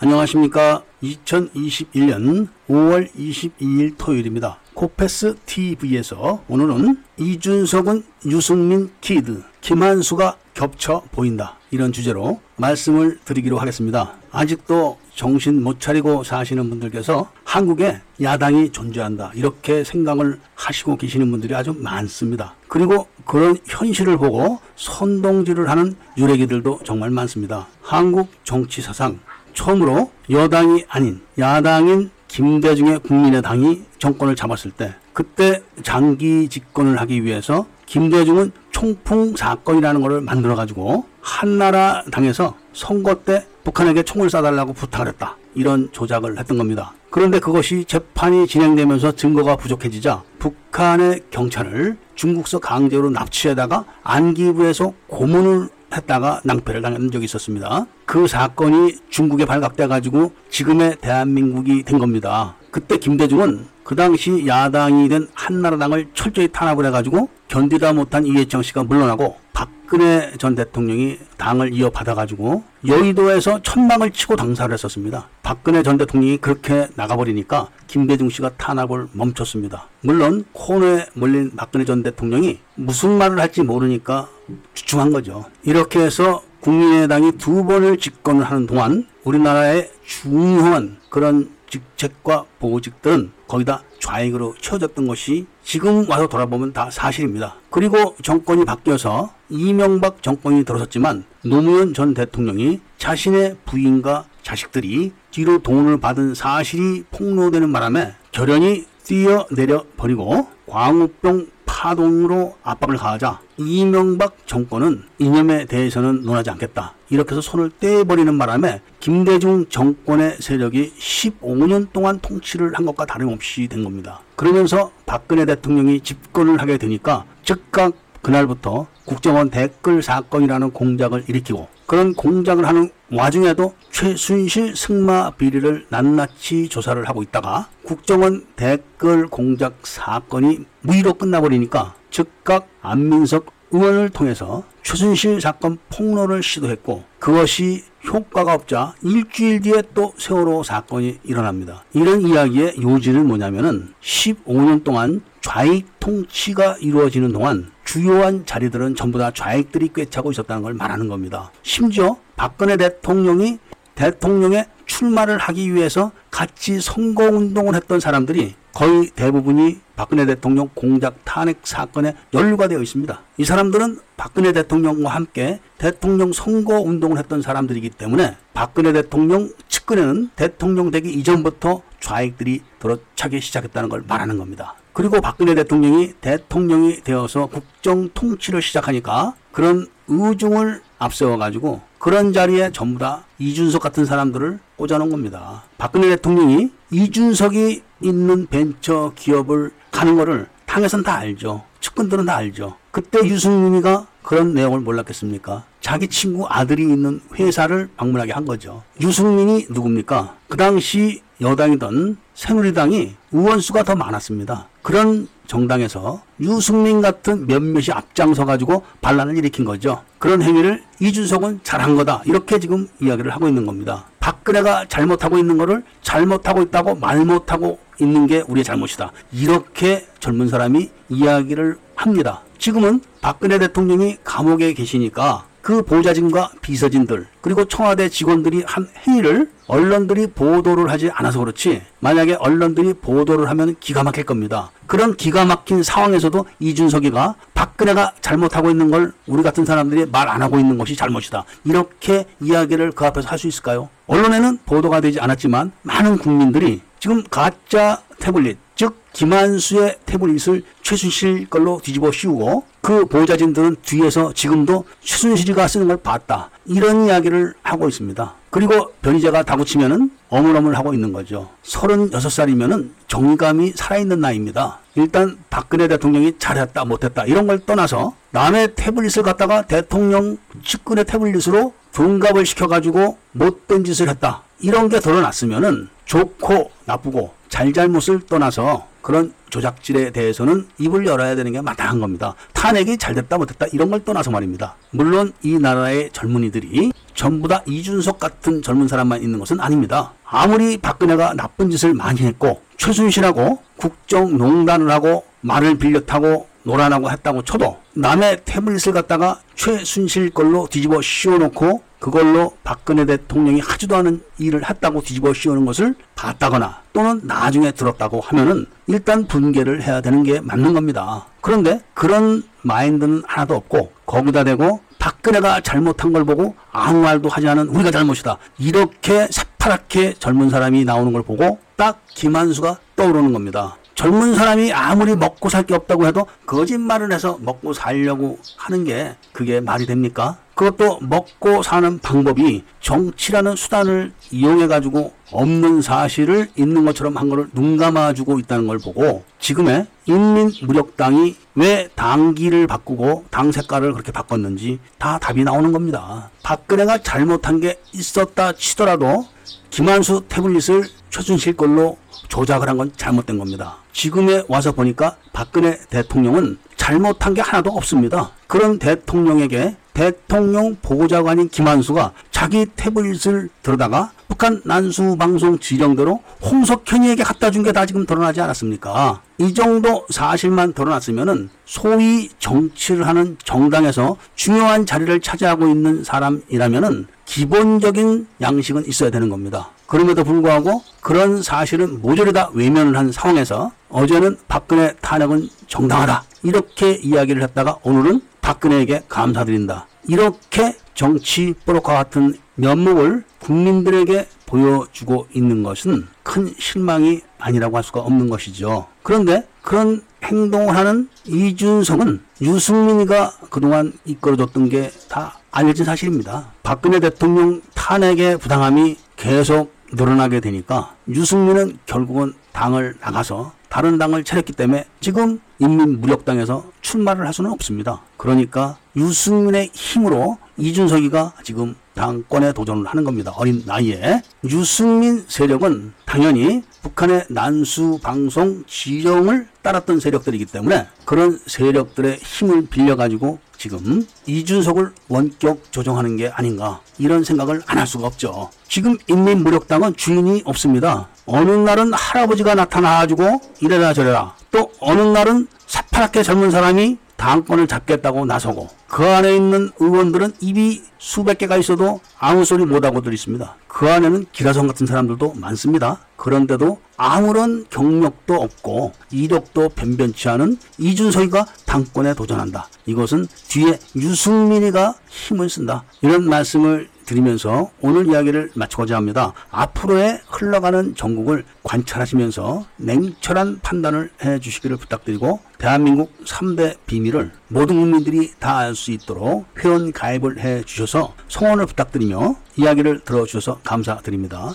안녕하십니까. 2021년 5월 22일 토요일입니다. 코페스 TV에서 오늘은 이준석은 유승민 키드, 김한수가 겹쳐 보인다. 이런 주제로 말씀을 드리기로 하겠습니다. 아직도 정신 못 차리고 사시는 분들께서 한국에 야당이 존재한다. 이렇게 생각을 하시고 계시는 분들이 아주 많습니다. 그리고 그런 현실을 보고 선동질을 하는 유레기들도 정말 많습니다. 한국 정치 사상 처음으로 여당이 아닌 야당인 김대중의 국민의당이 정권을 잡았을 때 그때 장기 집권을 하기 위해서 김대중은 총풍 사건이라는 것을 만들어 가지고 한나라 당에서 선거 때 북한에게 총을 쏴달라고 부탁을 했다. 이런 조작을 했던 겁니다. 그런데 그것이 재판이 진행되면서 증거가 부족해지자 북한의 경찰을 중국서 강제로 납치해다가 안기부에서 고문을 했다가 낭패를 당한 적이 있었습니다. 그 사건이 중국에 발각돼 가지고 지금의 대한민국이 된 겁니다. 그때 김대중은 그 당시 야당이 된 한나라당을 철저히 탄압을 해가지고 견디다 못한 이해창 씨가 물러나고 박 근혜 전 대통령이 당을 이어받아 가지고 여의도에서 천막을 치고 당사를 했었습니다. 박근혜 전 대통령이 그렇게 나가버리니까 김대중 씨가 탄압을 멈췄습니다. 물론 코너에 몰린 박근혜 전 대통령이 무슨 말을 할지 모르니까 주춤한 거죠. 이렇게 해서 국민의당이 두 번을 집권을 하는 동안 우리나라의 중요한 그런 직책과 보직들은 거기다 좌익으로 채워졌던 것이 지금 와서 돌아보면 다 사실입니다. 그리고 정권이 바뀌어서 이명박 정권이 들어섰지만 노무현 전 대통령이 자신의 부인과 자식들이 뒤로 돈을 받은 사실이 폭로되는 바람에 결연히 뛰어내려 버리고 광우병 파동으로 압박을 가하자 이명박 정권은 이념에 대해서는 논하지 않겠다. 이렇게 해서 손을 떼버리는 바람에 김대중 정권의 세력이 15년 동안 통치를 한 것과 다름없이 된 겁니다. 그러면서 박근혜 대통령이 집권을 하게 되니까 즉각 그날부터 국정원 댓글 사건이라는 공작을 일으키고 그런 공작을 하는 와중에도 최순실 승마 비리를 낱낱이 조사를 하고 있다가 국정원 댓글 공작 사건이 무의로 끝나버리니까 즉각 안민석 의원을 통해서 최순실 사건 폭로를 시도했고 그것이 효과가 없자 일주일 뒤에 또 세월호 사건이 일어납니다. 이런 이야기의 요지는 뭐냐면은 15년 동안 좌익 통치가 이루어지는 동안 주요한 자리들은 전부 다 좌익들이 꿰차고 있었다는 걸 말하는 겁니다. 심지어 박근혜 대통령이 대통령의 출마를 하기 위해서 같이 선거운동을 했던 사람들이 거의 대부분이 박근혜 대통령 공작 탄핵 사건에 연루가 되어 있습니다. 이 사람들은 박근혜 대통령과 함께 대통령 선거 운동을 했던 사람들이기 때문에 박근혜 대통령 측근에는 대통령 되기 이전부터 좌익들이 들어차기 시작했다는 걸 말하는 겁니다. 그리고 박근혜 대통령이 대통령이 되어서 국정 통치를 시작하니까 그런 의중을 앞세워가지고 그런 자리에 전부 다 이준석 같은 사람들을 꽂아놓은 겁니다. 박근혜 대통령이 이준석이 있는 벤처 기업을 가는 거를 당에선 다 알죠. 측근들은 다 알죠. 그때 유승민이가 그런 내용을 몰랐겠습니까? 자기 친구 아들이 있는 회사를 방문하게 한 거죠. 유승민이 누굽니까? 그 당시 여당이던 새누리당이 의원수가 더 많았습니다. 그런 정당에서 유승민 같은 몇몇이 앞장서 가지고 반란을 일으킨 거죠. 그런 행위를 이준석은 잘한 거다. 이렇게 지금 이야기를 하고 있는 겁니다. 박근혜가 잘못하고 있는 거를 잘못하고 있다고 말 못하고 있는 게 우리의 잘못이다. 이렇게 젊은 사람이 이야기를 합니다. 지금은 박근혜 대통령이 감옥에 계시니까 그 보좌진과 비서진들 그리고 청와대 직원들이 한 행위를 언론들이 보도를 하지 않아서 그렇지 만약에 언론들이 보도를 하면 기가 막힐 겁니다. 그런 기가 막힌 상황에서도 이준석이가 박근혜가 잘못하고 있는 걸 우리 같은 사람들이 말 안 하고 있는 것이 잘못이다. 이렇게 이야기를 그 앞에서 할 수 있을까요? 언론에는 보도가 되지 않았지만 많은 국민들이 지금 가짜 태블릿 즉 김한수의 태블릿을 최순실 걸로 뒤집어 씌우고 그 보좌진들은 뒤에서 지금도 최순실이가 쓰는 걸 봤다. 이런 이야기를 하고 있습니다. 그리고 변희재가 다구치면은 어물어물 하고 있는 거죠. 36살이면은 정감이 살아있는 나이입니다. 일단 박근혜 대통령이 잘했다 못했다 이런 걸 떠나서 남의 태블릿을 갖다가 대통령 측근의 태블릿으로 둔갑을 시켜가지고 못된 짓을 했다. 이런 게 드러났으면은 좋고 나쁘고 잘잘못을 떠나서 그런 조작질에 대해서는 입을 열어야 되는 게 마땅한 겁니다. 탄핵이 잘 됐다 못했다 이런 걸 떠나서 말입니다. 물론 이 나라의 젊은이들이 전부 다 이준석 같은 젊은 사람만 있는 것은 아닙니다. 아무리 박근혜가 나쁜 짓을 많이 했고 최순실하고 국정농단을 하고 말을 빌려 타고 노란하고 했다고 쳐도 남의 태블릿을 갖다가 최순실 걸로 뒤집어 씌워놓고 그걸로 박근혜 대통령이 하지도 않은 일을 했다고 뒤집어 씌우는 것을 봤다거나 또는 나중에 들었다고 하면은 일단 분개를 해야 되는 게 맞는 겁니다. 그런데 그런 마인드는 하나도 없고 거기다 대고 박근혜가 잘못한 걸 보고 아무 말도 하지 않은 우리가 잘못이다. 이렇게 새파랗게 젊은 사람이 나오는 걸 보고 딱 김한수가 떠오르는 겁니다. 젊은 사람이 아무리 먹고 살 게 없다고 해도 거짓말을 해서 먹고 살려고 하는 게 그게 말이 됩니까? 그것도 먹고 사는 방법이 정치라는 수단을 이용해 가지고 없는 사실을 있는 것처럼 한 거를 눈 감아주고 있다는 걸 보고 지금의 인민무력당이 왜 당기를 바꾸고 당 색깔을 그렇게 바꿨는지 다 답이 나오는 겁니다. 박근혜가 잘못한 게 있었다 치더라도 김한수 태블릿을 최순실 걸로 조작을 한 건 잘못된 겁니다. 지금에 와서 보니까 박근혜 대통령은 잘못한 게 하나도 없습니다. 그런 대통령에게 대통령 보좌관인 김한수가 자기 태블릿을 들어다가 북한 난수 방송 지령대로 홍석현이에게 갖다 준 게 다 지금 드러나지 않았습니까? 이 정도 사실만 드러났으면은 소위 정치를 하는 정당에서 중요한 자리를 차지하고 있는 사람이라면은 기본적인 양식은 있어야 되는 겁니다. 그럼에도 불구하고 그런 사실은 모조리 다 외면을 한 상황에서 어제는 박근혜 탄핵은 정당하다. 이렇게 이야기를 했다가 오늘은 박근혜에게 감사드린다. 이렇게 정치 브로커 같은 면목을 국민들에게 보여주고 있는 것은 큰 실망이 아니라고 할 수가 없는 것이죠. 그런데 그런 행동을 하는 이준석은 유승민이가 그동안 이끌어줬던 게 다 알려진 사실입니다. 박근혜 대통령 탄핵의 부당함이 계속 늘어나게 되니까 유승민은 결국은 당을 나가서 다른 당을 차렸기 때문에 지금 인민무력당에서 출마를 할 수는 없습니다. 그러니까 유승민의 힘으로 이준석이가 지금 당권에 도전을 하는 겁니다. 어린 나이에. 유승민 세력은 당연히 북한의 난수 방송 지령을 따랐던 세력들이기 때문에 그런 세력들의 힘을 빌려가지고 지금 이준석을 원격 조정하는 게 아닌가 이런 생각을 안 할 수가 없죠. 지금 인민무력당은 주인이 없습니다. 어느 날은 할아버지가 나타나가지고 이래라 저래라 또 어느 날은 새파랗게 젊은 사람이 당권을 잡겠다고 나서고 그 안에 있는 의원들은 입이 수백 개가 있어도 아무 소리 못하고들 있습니다. 그 안에는 기라성 같은 사람들도 많습니다. 그런데도 아무런 경력도 없고 이력도 변변치 않은 이준석이가 당권에 도전한다. 이것은 뒤에 유승민이가 힘을 쓴다. 이런 말씀을 드리면서 오늘 이야기를 마치고자 합니다. 앞으로의 흘러가는 전국을 관찰하시면서 냉철한 판단을 해 주시기를 부탁드리고 대한민국 3대 비밀을 모든 국민들이 다 알 수 있도록 회원 가입을 해 주셔서 성원을 부탁드리며 이야기를 들어주셔서 감사드립니다.